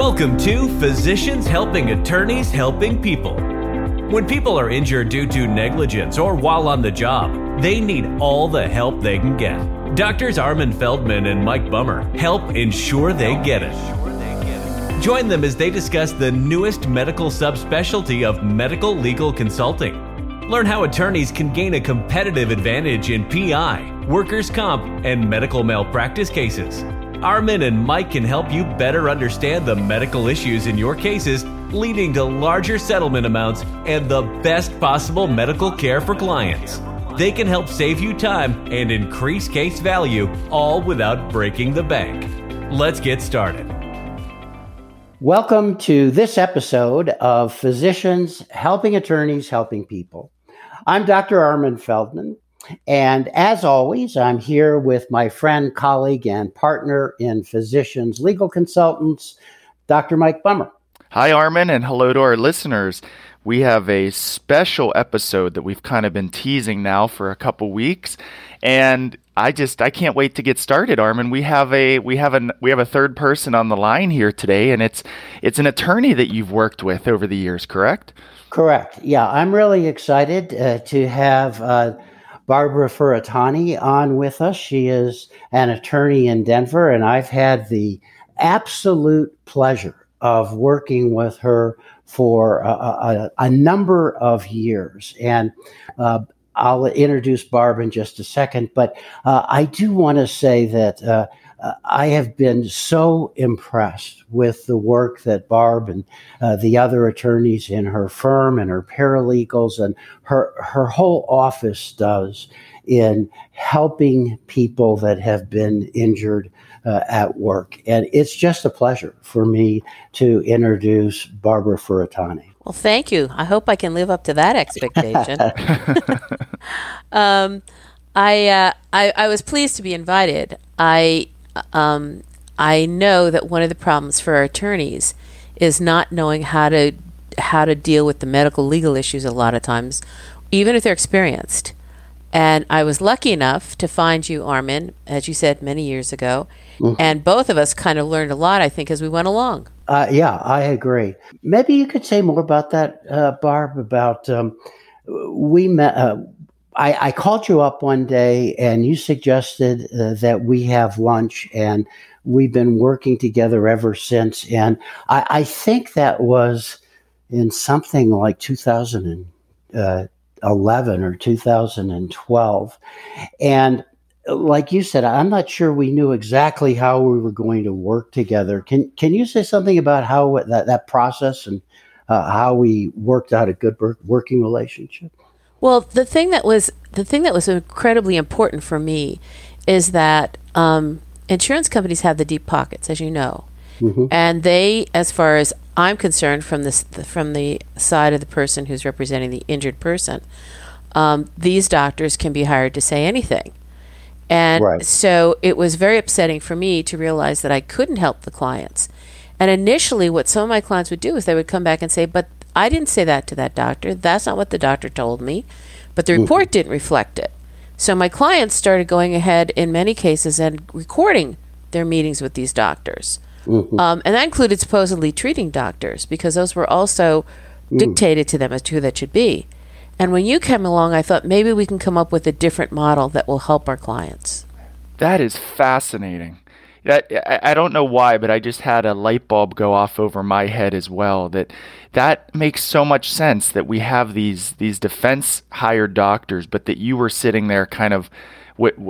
Welcome to Physicians Helping Attorneys Helping People. When people are injured due to negligence or while on the job, they need all the help they can get. Doctors Armin Feldman and Mike Bummer help ensure they get it. Join them as they discuss the newest medical subspecialty of medical legal consulting. Learn how attorneys can gain a competitive advantage in PI, workers' comp, and medical malpractice cases. Armin and Mike can help you better understand the medical issues in your cases, leading to larger settlement amounts and the best possible medical care for clients. They can help save you time and increase case value, all without breaking the bank. Let's get started. Welcome to this episode of Physicians Helping Attorneys Helping People. I'm Dr. Armin Feldman, and as always, I'm here with my friend, colleague, and partner in physicians legal consultants, Dr. Mike Bummer. Hi, Armin, and hello to our listeners. We have a special episode that we've kind of been teasing now for a couple weeks, and I just I can't wait to get started, Armin. We have a we have a we have a third person on the line here today, and it's it's an attorney that you've worked with over the years, correct? Correct. Yeah, I'm really excited uh, to have. Uh, Barbara Furutani on with us. She is an attorney in Denver, and I've had the absolute pleasure of working with her for a, a, a number of years. And uh, I'll introduce Barb in just a second, but uh, I do want to say that uh, uh, I have been so impressed with the work that Barb and uh, the other attorneys in her firm and her paralegals and her her whole office does in helping people that have been injured uh, at work. And it's just a pleasure for me to introduce Barbara Furutani. Well, thank you. I hope I can live up to that expectation. um, I, uh, I I was pleased to be invited. I um, I know that one of the problems for our attorneys is not knowing how to how to deal with the medical legal issues a lot of times, even if they're experienced. And I was lucky enough to find you, Armin, as you said many years ago. Mm-hmm. And both of us kind of learned a lot, I think, as we went along. Uh, yeah, I agree. Maybe you could say more about that, uh, Barb. About um, we met. Uh, I, I, called you up one day and you suggested uh, that we have lunch, and we've been working together ever since. And I, I think that was in something like 2011 or 2012. And like you said, I'm not sure we knew exactly how we were going to work together. Can can you say something about how that, that process and uh, how we worked out a good working relationship? Well, the thing that was the thing that was incredibly important for me is that um, insurance companies have the deep pockets, as you know, mm-hmm. and they, as far as I'm concerned, from this from the side of the person who's representing the injured person, um, these doctors can be hired to say anything. And right. so it was very upsetting for me to realize that I couldn't help the clients. And initially, what some of my clients would do is they would come back and say, But I didn't say that to that doctor. That's not what the doctor told me. But the mm-hmm. report didn't reflect it. So my clients started going ahead in many cases and recording their meetings with these doctors. Mm-hmm. Um, and that included supposedly treating doctors because those were also mm. dictated to them as to who that should be. And when you came along, I thought maybe we can come up with a different model that will help our clients. That is fascinating. I, I don't know why, but I just had a light bulb go off over my head as well. That that makes so much sense that we have these these defense hired doctors, but that you were sitting there kind of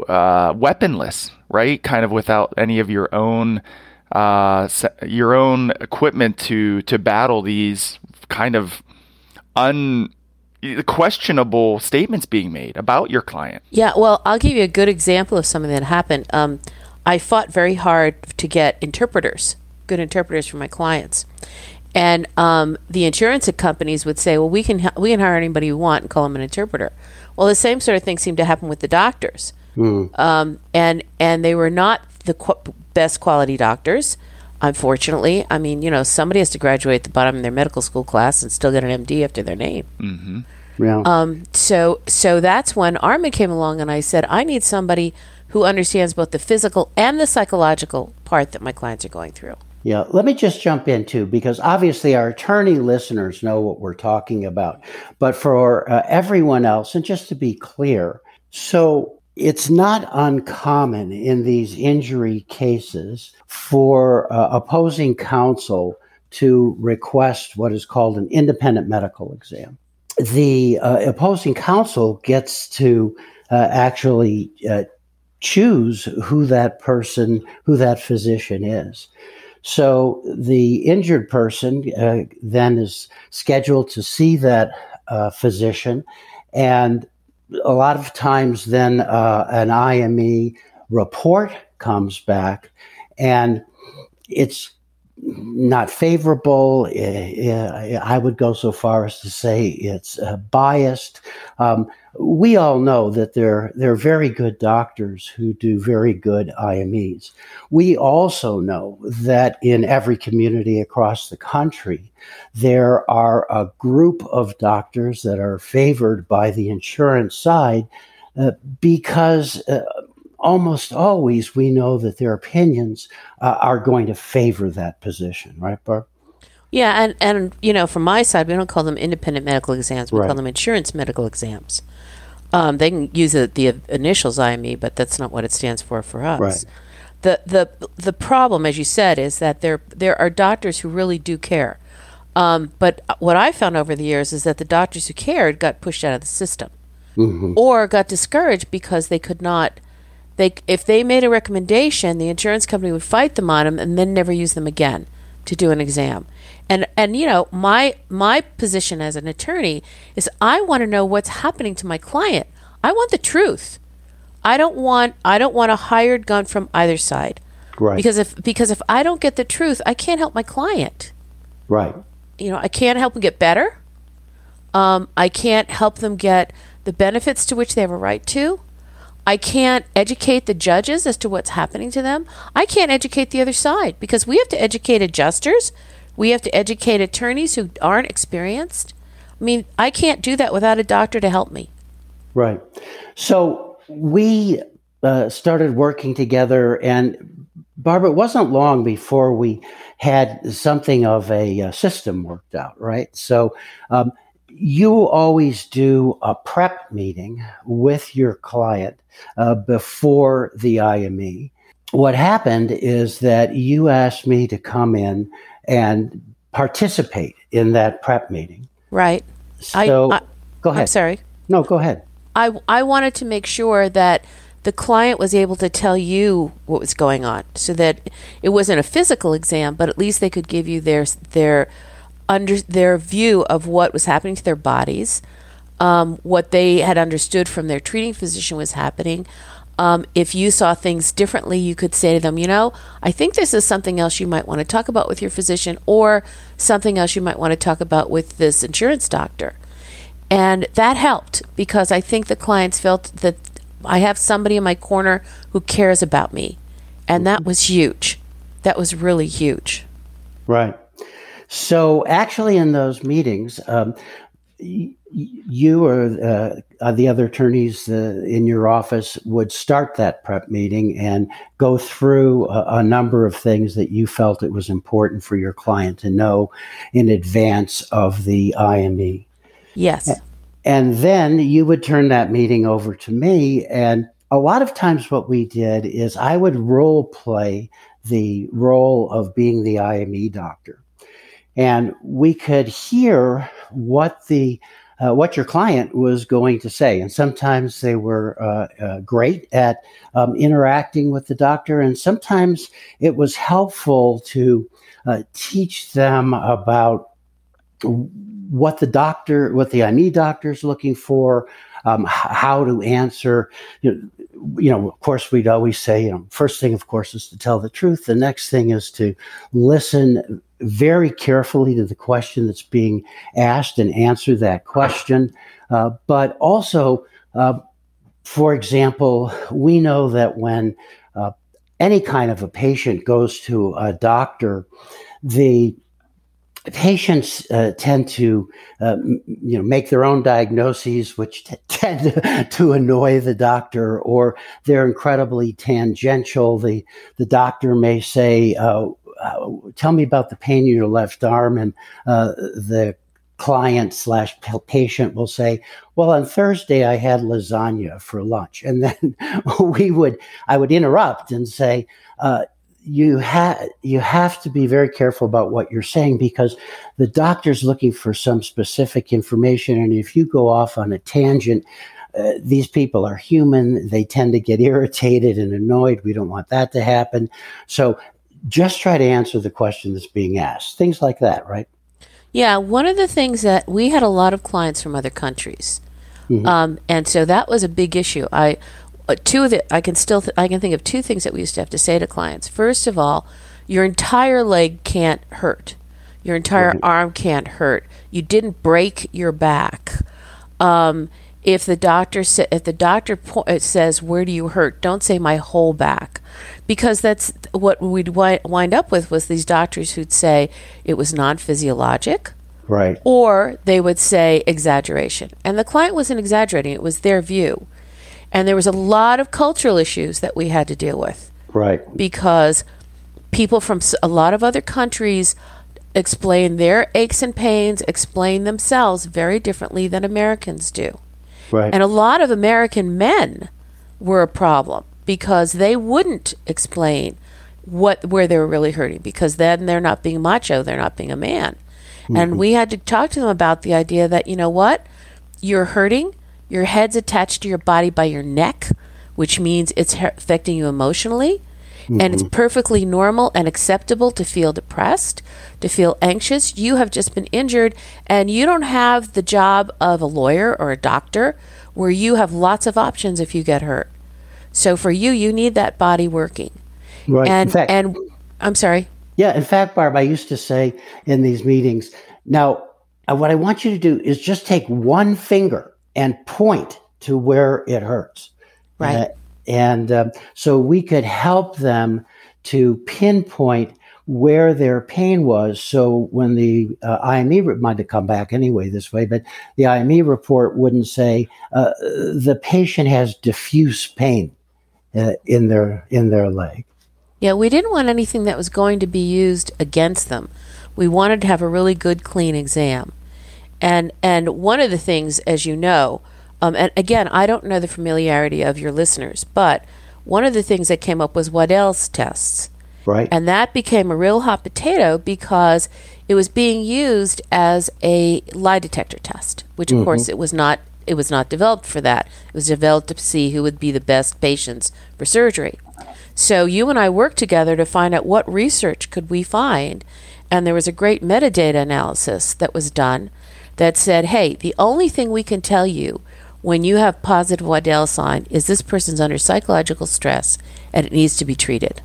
uh, weaponless, right? Kind of without any of your own uh, your own equipment to to battle these kind of un questionable statements being made about your client. Yeah, well, I'll give you a good example of something that happened. Um, I fought very hard to get interpreters, good interpreters for my clients. And um, the insurance companies would say, "Well, we can ha- we can hire anybody we want and call them an interpreter." Well, the same sort of thing seemed to happen with the doctors, mm. um, and and they were not the qu- best quality doctors. Unfortunately, I mean, you know, somebody has to graduate at the bottom of their medical school class and still get an MD after their name. Mm-hmm. Yeah. Um, so so that's when Armin came along, and I said, I need somebody who understands both the physical and the psychological part that my clients are going through. Yeah, let me just jump in too, because obviously our attorney listeners know what we're talking about. But for uh, everyone else, and just to be clear, so it's not uncommon in these injury cases for uh, opposing counsel to request what is called an independent medical exam. The uh, opposing counsel gets to uh, actually uh, choose who that person, who that physician is. So the injured person uh, then is scheduled to see that uh, physician, and a lot of times then uh, an IME report comes back, and it's not favorable. I would go so far as to say it's uh, biased. Um, we all know that there, there are very good doctors who do very good IMEs. We also know that in every community across the country, there are a group of doctors that are favored by the insurance side uh, because uh, almost always we know that their opinions uh, are going to favor that position, right, Barb? Yeah, and, and you know, from my side, we don't call them independent medical exams. We right. call them insurance medical exams. Um, they can use the, the initials IME, but that's not what it stands for for us. Right. The the the problem, as you said, is that there there are doctors who really do care. Um, but what I found over the years is that the doctors who cared got pushed out of the system, mm-hmm. or got discouraged because they could not they if they made a recommendation, the insurance company would fight them on them and then never use them again to do an exam. And and you know, my my position as an attorney is I want to know what's happening to my client. I want the truth. I don't want I don't want a hired gun from either side. Right. Because if because if I don't get the truth, I can't help my client. Right. You know, I can't help them get better. Um, I can't help them get the benefits to which they have a right to. I can't educate the judges as to what's happening to them. I can't educate the other side because we have to educate adjusters. We have to educate attorneys who aren't experienced. I mean, I can't do that without a doctor to help me. Right. So we uh, started working together, and Barbara, it wasn't long before we had something of a uh, system worked out, right? So um, you always do a prep meeting with your client uh, before the IME. What happened is that you asked me to come in and participate in that prep meeting. Right. So, I, I, go ahead. I'm sorry. No, go ahead. I, I wanted to make sure that the client was able to tell you what was going on so that it wasn't a physical exam, but at least they could give you their, their, under, their view of what was happening to their bodies, um, what they had understood from their treating physician was happening. Um, if you saw things differently, you could say to them, you know, I think this is something else you might want to talk about with your physician or something else you might want to talk about with this insurance doctor. And that helped because I think the clients felt that I have somebody in my corner who cares about me. And that was huge. That was really huge. Right. So, actually, in those meetings, um, you or uh, the other attorneys uh, in your office would start that prep meeting and go through a, a, number of things that you felt it was important for your client to know in advance of the IME. Yes. And then you would turn that meeting over to me. And a lot of times, what we did is I would role play the role of being the IME doctor and we could hear what the uh, what your client was going to say. And sometimes they were uh, uh, great at um, interacting with the doctor, and sometimes it was helpful to uh, teach them about what the doctor, what the IME doctor is looking for, um, how to answer. You know, you know, of course, we'd always say, you know, first thing, of course, is to tell the truth. The next thing is to listen very carefully to the question that's being asked and answer that question. Uh, but also, uh, for example, we know that when uh, any kind of a patient goes to a doctor, the patients uh, tend to uh, you know make their own diagnoses which t- tend to, annoy the doctor or they're incredibly tangential the the doctor may say uh, uh, tell me about the pain in your left arm, and uh, the client slash patient will say, "Well, on Thursday I had lasagna for lunch," and then we would I would interrupt and say. You have you have to be very careful about what you're saying because the doctor's looking for some specific information. And if you go off on a tangent uh, these people are human. They tend to get irritated and annoyed. We don't want that to happen. So just try to answer the question that's being asked. Things like that right? Yeah, one of the things that we had a lot of clients from other countries, mm-hmm. um, and so that was a big issue. I two of the I can still th- I can think of two things that we used to have to say to clients. First of all, your entire leg can't hurt, your entire mm-hmm. arm can't hurt. You didn't break your back. Um, if the doctor sa- if the doctor po- uh, says where do you hurt, don't say my whole back because that's what we'd wind up with was these doctors who'd say it was non-physiologic right or they would say exaggeration and the client wasn't exaggerating it was their view and there was a lot of cultural issues that we had to deal with right because people from a lot of other countries explain their aches and pains explain themselves very differently than americans do right and a lot of american men were a problem because they wouldn't explain what where they were really hurting because then they're not being macho, they're not being a man. Mm-hmm. And we had to talk to them about the idea that you know what? You're hurting, your head's attached to your body by your neck, which means it's affecting you emotionally. Mm-hmm. And it's mm-hmm. perfectly normal and acceptable to feel depressed, to feel anxious. You have just been injured, and you don't have the job of a lawyer or a doctor where you have lots of options if you get hurt. So for you, you need that body working. Right. And fact, and I'm sorry. Yeah, in fact, Barb, I used to say in these meetings, now uh, what I want you to do is just take one finger and point to where it hurts. Right. Uh, and um, so we could help them to pinpoint where their pain was. So when the uh, IME might have come back anyway this way, but the IME report wouldn't say uh, the patient has diffuse pain uh, in their in their leg. Yeah, we didn't want anything that was going to be used against them. We wanted to have a really good, clean exam. And and one of the things, as you know, um, and again, I don't know the familiarity of your listeners, but one of the things that came up was Waddell's tests. Right. And that became a real hot potato because it was being used as a lie detector test, which of mm-hmm. course it was not it was not developed for that. It was developed to see who would be the best patients for surgery. So you and I worked together to find out what research could we find, and there was a great metadata analysis that was done that said, "Hey, the only thing we can tell you when you have positive Waddell sign is this person's under psychological stress and it needs to be treated."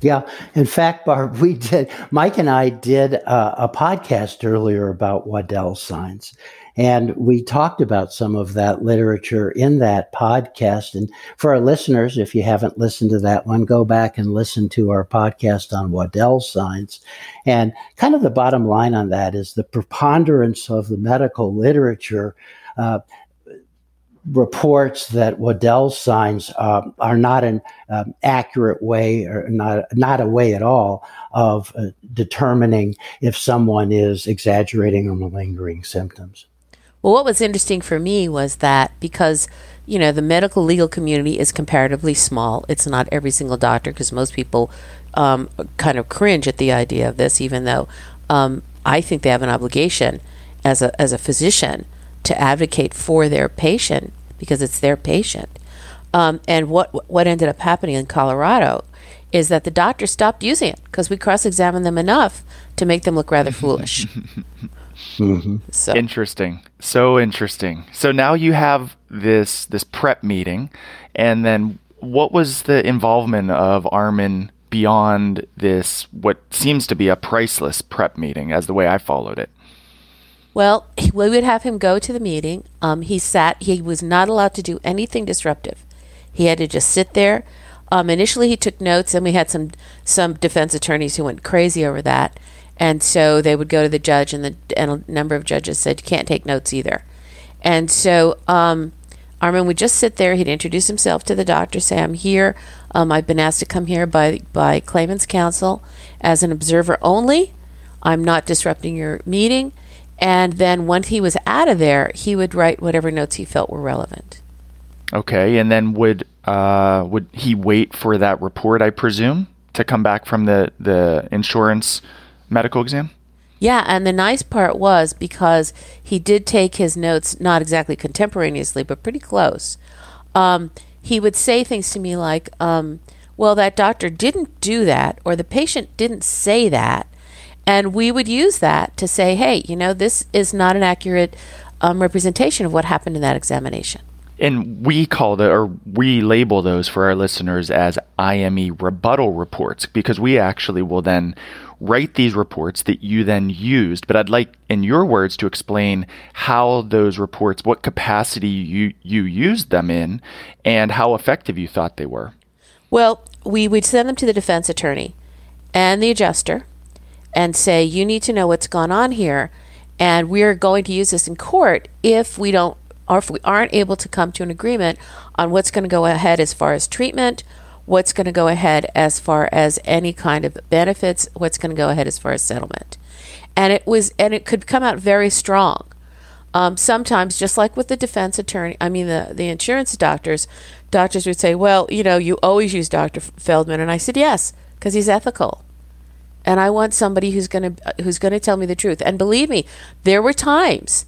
Yeah, in fact, Barb, we did. Mike and I did a, a podcast earlier about Waddell signs, and we talked about some of that literature in that podcast. And for our listeners, if you haven't listened to that one, go back and listen to our podcast on Waddell signs. And kind of the bottom line on that is the preponderance of the medical literature. Uh, reports that Waddell signs uh, are not an um, accurate way or not not a way at all of uh, determining if someone is exaggerating or malingering symptoms. Well, what was interesting for me was that because, you know, the medical legal community is comparatively small, it's not every single doctor because most people um, kind of cringe at the idea of this, even though um, I think they have an obligation as a, as a physician to advocate for their patient because it's their patient. Um, and what what ended up happening in Colorado is that the doctor stopped using it because we cross-examined them enough to make them look rather foolish. Mm-hmm. So interesting, so interesting. So now you have this this prep meeting, and then what was the involvement of Armin beyond this? What seems to be a priceless prep meeting, as the way I followed it. Well, we would have him go to the meeting. Um, he sat. He was not allowed to do anything disruptive. He had to just sit there. Um, initially, he took notes, and we had some some defense attorneys who went crazy over that. And so they would go to the judge, and, the, and a number of judges said, You can't take notes either. And so um, Armin would just sit there. He'd introduce himself to the doctor, say, I'm here. Um, I've been asked to come here by, by claimant's counsel, as an observer only. I'm not disrupting your meeting. And then once he was out of there, he would write whatever notes he felt were relevant. Okay, and then would uh, would he wait for that report? I presume to come back from the the insurance medical exam. Yeah, and the nice part was because he did take his notes not exactly contemporaneously, but pretty close. Um, he would say things to me like, um, "Well, that doctor didn't do that, or the patient didn't say that," and we would use that to say, "Hey, you know, this is not an accurate um, representation of what happened in that examination." And we call it or we label those for our listeners as IME rebuttal reports because we actually will then write these reports that you then used. But I'd like, in your words, to explain how those reports, what capacity you you used them in, and how effective you thought they were. Well, we would send them to the defense attorney and the adjuster and say, you need to know what's gone on here. And we're going to use this in court if we don't or if we aren't able to come to an agreement on what's going to go ahead as far as treatment, what's going to go ahead as far as any kind of benefits, what's going to go ahead as far as settlement. And it was, and it could come out very strong. Um, sometimes, just like with the defense attorney, I mean the the insurance doctors, doctors would say, "Well, you know, you always use Dr. Feldman," and I said, "Yes, because he's ethical." and I want somebody who's going to who's going to tell me the truth. And believe me, there were times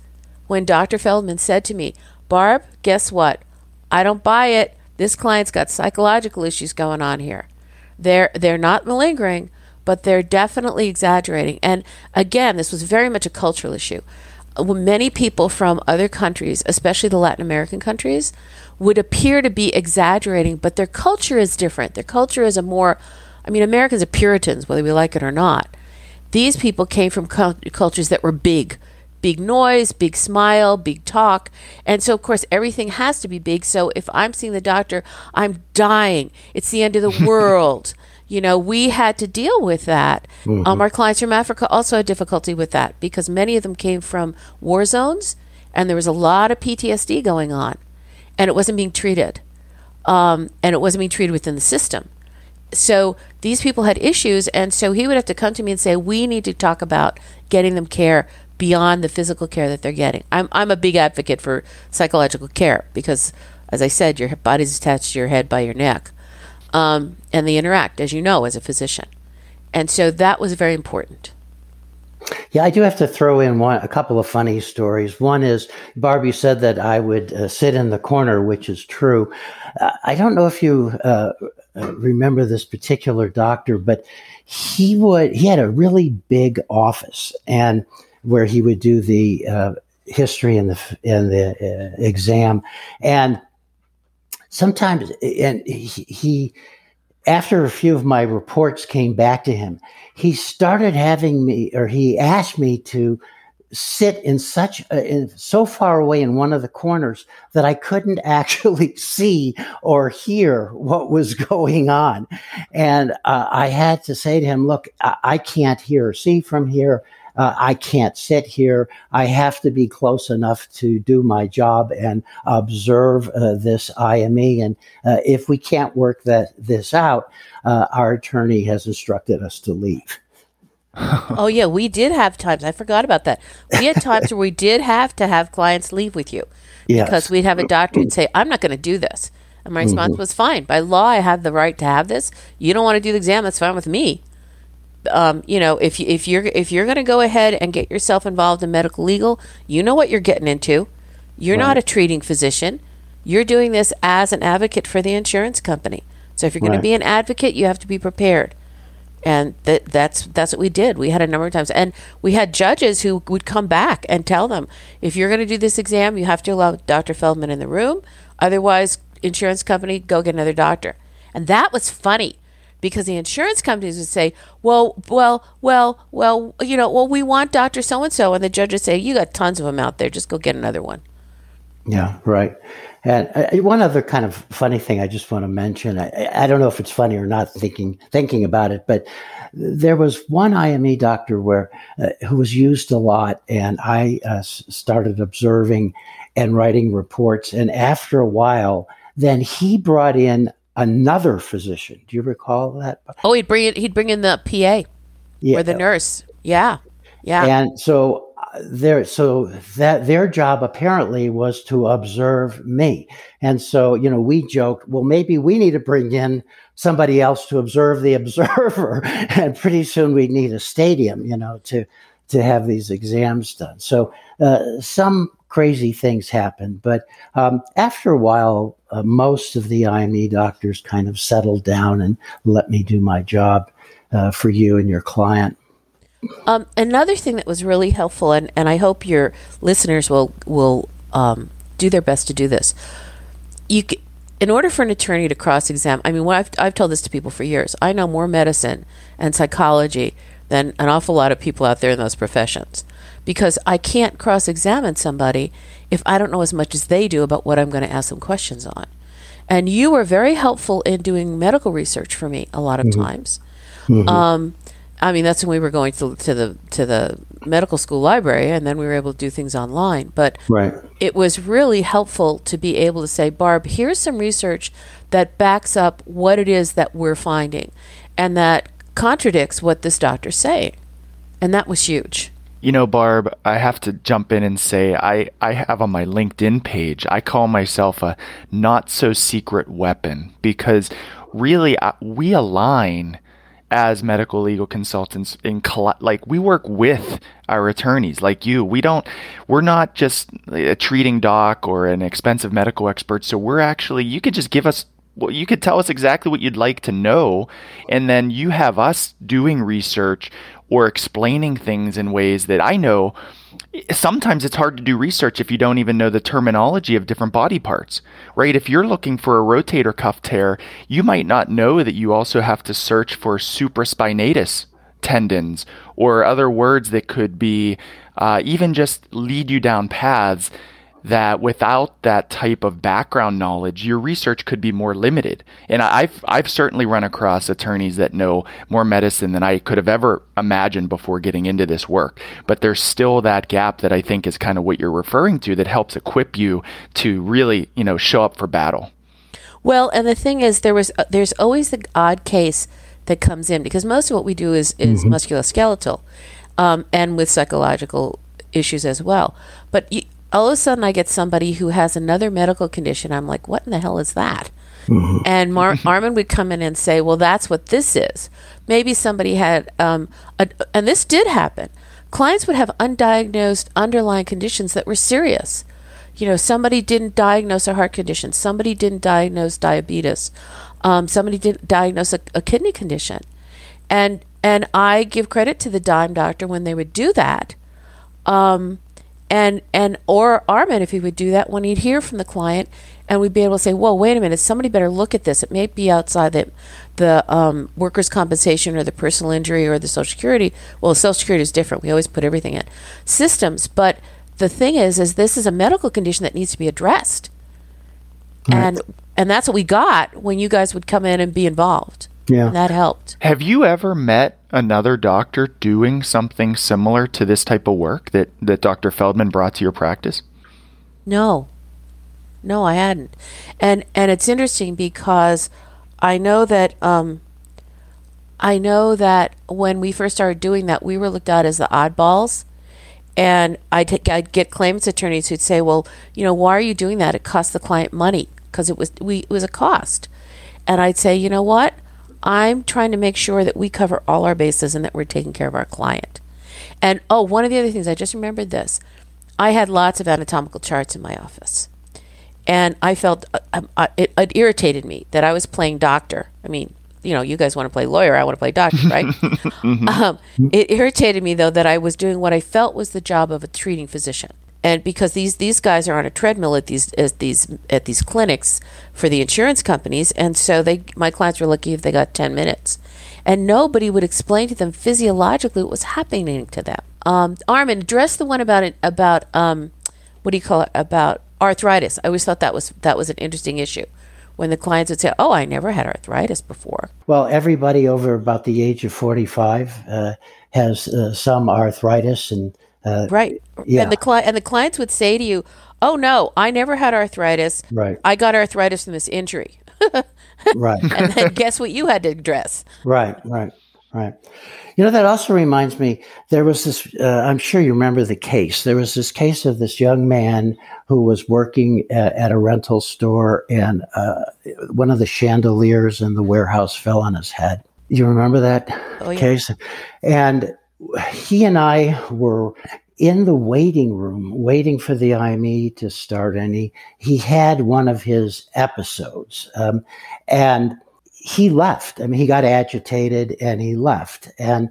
when Dr. Feldman said to me, Barb, guess what? I don't buy it. This client's got psychological issues going on here. They're they're not malingering, but they're definitely exaggerating. And again, this was very much a cultural issue. Uh, many people from other countries, especially the Latin American countries, would appear to be exaggerating, but their culture is different. Their culture is a more, I mean, Americans are Puritans, whether we like it or not. These people came from cultures that were big, big noise, big smile, big talk. And so, of course, everything has to be big. So if I'm seeing the doctor, I'm dying. It's the end of the world. You know, we had to deal with that. Mm-hmm. Um, our clients from Africa also had difficulty with that because many of them came from war zones and there was a lot of PTSD going on and it wasn't being treated. Um, and it wasn't being treated within the system. So these people had issues, and so he would have to come to me and say, "We need to talk about getting them care beyond the physical care that they're getting. I'm, I'm a big advocate for psychological care because, as I said, your body's attached to your head by your neck. Um, and they interact, as you know, as a physician. And so that was very important. Yeah, I do have to throw in one a couple of funny stories. One is Barbie said that I would uh, sit in the corner, which is true. Uh, I don't know if you uh, uh remember this particular doctor, but he would he had a really big office, and where he would do the uh, history and the in the uh, exam, and sometimes and he, he after a few of my reports came back to him, he started having me, or he asked me to sit in such in, so far away in one of the corners that I couldn't actually see or hear what was going on, and uh, I had to say to him, "Look, I, I can't hear or see from here uh, I can't sit here. I have to be close enough to do my job and observe uh, this IME. And uh, if we can't work that this out, uh, our attorney has instructed us to leave. oh yeah, we did have times. I forgot about that. We had times where we did have to have clients leave with you yes. because we'd have a doctor who'd say, "I'm not going to do this," and my response mm-hmm. was, "Fine. By law, I have the right to have this. You don't want to do the exam. That's fine with me." Um, you know, if you, if you're if you're going to go ahead and get yourself involved in medical legal, you know what you're getting into. You're right. not a treating physician. You're doing this as an advocate for the insurance company. So if you're going right. to be an advocate, you have to be prepared. And that that's that's what we did. We had a number of times, and we had judges who would come back and tell them, if you're going to do this exam, you have to allow Dr. Feldman in the room. Otherwise, insurance company, go get another doctor. And that was funny because the insurance companies would say, well, well, well, well, you know, well, we want Dr. So and so. And the judge would say, you got tons of them out there. Just go get another one. Yeah, right. And uh, one other kind of funny thing I just want to mention. I, I don't know if it's funny or not thinking thinking about it, but there was one IME doctor where uh, who was used a lot, and I uh, started observing and writing reports. And after a while, then he brought in another physician. Do you recall that? Oh, he'd bring it. He'd bring in the PA. yeah. or the nurse. Yeah, yeah. And so uh, there, so that their job apparently was to observe me. And so you know, we joked, well, maybe we need to bring in somebody else to observe the observer, and pretty soon we need a stadium, you know, to to have these exams done. So uh, some crazy things happen, but um, after a while, uh, most of the IME doctors kind of settled down and let me do my job uh, for you and your client. Um, another thing that was really helpful, and, and I hope your listeners will will um, do their best to do this. You, in order for an attorney to cross examine, I mean, I've I've told this to people for years. I know more medicine and psychology than an awful lot of people out there in those professions, because I can't cross examine somebody if I don't know as much as they do about what I'm going to ask them questions on. And you were very helpful in doing medical research for me a lot of mm-hmm. times. Mm-hmm. Um, I mean, that's when we were going to, to the to the medical school library, and then we were able to do things online. But right. it was really helpful to be able to say, Barb, here's some research that backs up what it is that we're finding, and that contradicts what this doctor's saying, and that was huge. You know, Barb, I have to jump in and say I, I have on my LinkedIn page, I call myself a not so secret weapon because really uh, we align as medical legal consultants in like we work with our attorneys like you. We don't we're not just a treating doc or an expensive medical expert. So we're actually you could just give us well, you could tell us exactly what you'd like to know and then you have us doing research or explaining things in ways that I know sometimes it's hard to do research if you don't even know the terminology of different body parts, right? If you're looking for a rotator cuff tear, you might not know that you also have to search for supraspinatus tendons or other words that could be uh, even just lead you down paths that without that type of background knowledge, your research could be more limited. And I've I've certainly run across attorneys that know more medicine than I could have ever imagined before getting into this work. But there's still that gap that I think is kind of what you're referring to that helps equip you to really, you know, show up for battle. Well, and the thing is there was uh, there's always the odd case that comes in because most of what we do is is mm-hmm. musculoskeletal um, and with psychological issues as well. But you, all of a sudden I get somebody who has another medical condition. I'm like, what in the hell is that? Mm-hmm. And Mar- Armin would come in and say, well, that's what this is. Maybe somebody had, um, a, and this did happen. Clients would have undiagnosed underlying conditions that were serious. You know, somebody didn't diagnose a heart condition, somebody didn't diagnose diabetes, um, somebody didn't diagnose a, a kidney condition. And and I give credit to the IME doctor when they would do that. Um, and and or Armin if he would do that when he'd hear from the client and we'd be able to say, "Whoa, wait a minute! Somebody better look at this. It may be outside the the um, workers' compensation or the personal injury or the Social Security. Well, Social Security is different. We always put everything in systems, but the thing is, is this is a medical condition that needs to be addressed, right. and and that's what we got when you guys would come in and be involved. Yeah, and that helped. Have you ever met another doctor doing something similar to this type of work that, that Dr. Feldman brought to your practice? No. No, I hadn't. And and it's interesting because I know that um, I know that when we first started doing that, we were looked at as the oddballs. And I'd, I'd get claims attorneys who'd say, well, you know, why are you doing that? It costs the client money because it was we it was a cost. And I'd say, you know what? I'm trying to make sure that we cover all our bases and that we're taking care of our client. And oh, one of the other things I just remembered this. I had lots of anatomical charts in my office. And I felt uh, um, uh, it, it, irritated me that I was playing doctor. I mean, you know, you guys want to play lawyer, I want to play doctor, right? mm-hmm. um, it irritated me though that I was doing what I felt was the job of a treating physician and because these these guys are on a treadmill at these at these at these clinics for the insurance companies. And so they my clients were lucky if they got 10 minutes. And nobody would explain to them physiologically what was happening to them. Um, armin address the one about it about um, what do you call it? About arthritis. I always thought that was that was an interesting issue. When the clients would say oh i never had arthritis before. Well everybody over about the age of 45 uh, has uh, some arthritis and uh, right. Yeah. And the cli- and the clients would say to you, "Oh no, I never had arthritis. Right. I got arthritis from this injury." right. And then guess what you had to address? Right. Right. Right. You know, that also reminds me, there was this, uh, I'm sure you remember the case. There was this case of this young man who was working at, at a rental store and uh, one of the chandeliers in the warehouse fell on his head. You remember that oh, yeah. case? And he and I were in the waiting room waiting for the IME to start, and he, he had one of his episodes. Um, and he left. I mean, he got agitated and he left. And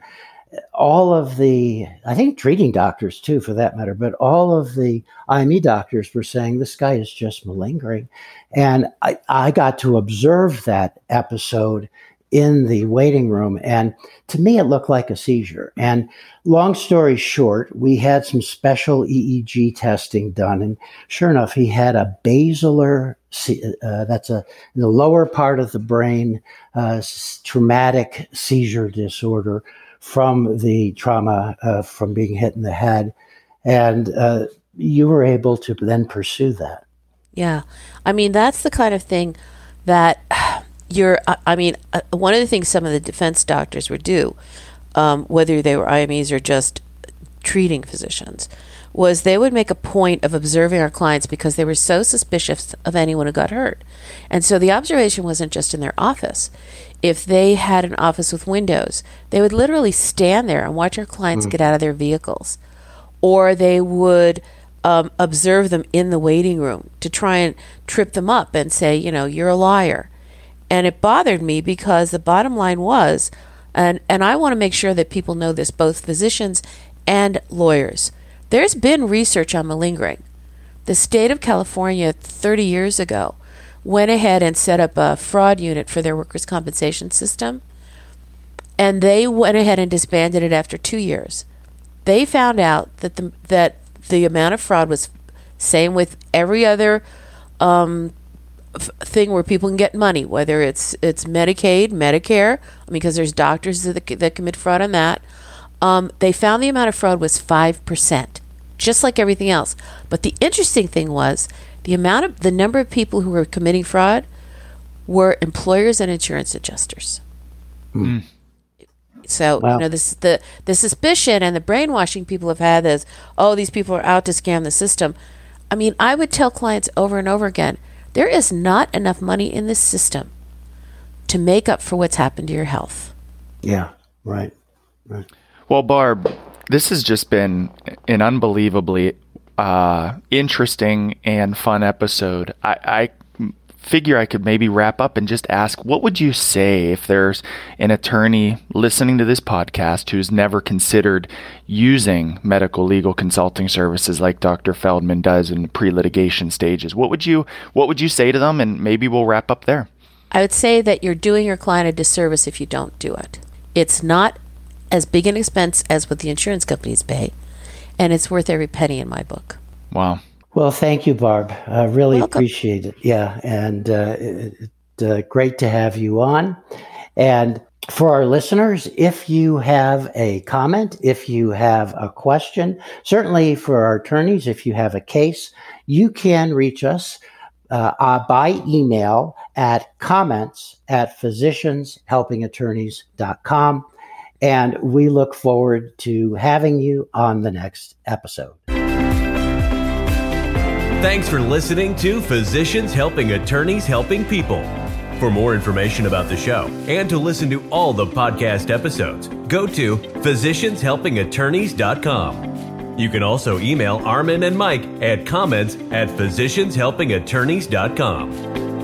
all of the, I think treating doctors too, for that matter, but all of the IME doctors were saying this guy is just malingering. And I, I got to observe that episode in the waiting room. And to me, it looked like a seizure. And long story short, we had some special EEG testing done. And sure enough, he had a basilar, uh, that's a the lower part of the brain, uh, traumatic seizure disorder from the trauma uh, from being hit in the head. And uh, you were able to then pursue that. Yeah. I mean, that's the kind of thing that you're, I mean, uh, one of the things some of the defense doctors would do, um, whether they were IMEs or just treating physicians, was they would make a point of observing our clients because they were so suspicious of anyone who got hurt. And so the observation wasn't just in their office. If they had an office with windows, they would literally stand there and watch our clients mm. get out of their vehicles. Or they would um, observe them in the waiting room to try and trip them up and say, you know, you're a liar and it bothered me because the bottom line was, and, and I want to make sure that people know this, both physicians and lawyers. There's been research on malingering. The state of California 30 years ago went ahead and set up a fraud unit for their workers' compensation system, and they went ahead and disbanded it after two years. They found out that the, that the amount of fraud was same with every other um, thing where people can get money, whether it's it's Medicaid, Medicare, because there's doctors that, that commit fraud on that. Um, they found the amount of fraud was five percent, just like everything else. But the interesting thing was the amount of the number of people who were committing fraud were employers and insurance adjusters. Mm. So wow. you know this the the suspicion and the brainwashing people have had is oh these people are out to scam the system. I mean I would tell clients over and over again there is not enough money in this system to make up for what's happened to your health. Yeah, right. Right. Well, Barb, this has just been an unbelievably uh, interesting and fun episode. I, I figure I could maybe wrap up and just ask what would you say if there's an attorney listening to this podcast who's never considered using medical legal consulting services like Dr. Feldman does in the pre-litigation stages? What would you what would you say to them and maybe we'll wrap up there. I would say that you're doing your client a disservice if you don't do it. It's not as big an expense as what the insurance companies pay, and it's worth every penny in my book. Wow. Well, thank you, Barb. I really Welcome. appreciate it. Yeah, and uh, it, uh, great to have you on. And for our listeners, if you have a comment, if you have a question, certainly for our attorneys, if you have a case, you can reach us uh, uh, by email at comments at physicianshelpingattorneys.com. And we look forward to having you on the next episode. Thanks for listening to Physicians Helping Attorneys Helping People. For more information about the show and to listen to all the podcast episodes, go to physicianshelpingattorneys.com. You can also email Armin and Mike at comments at physicianshelpingattorneys.com.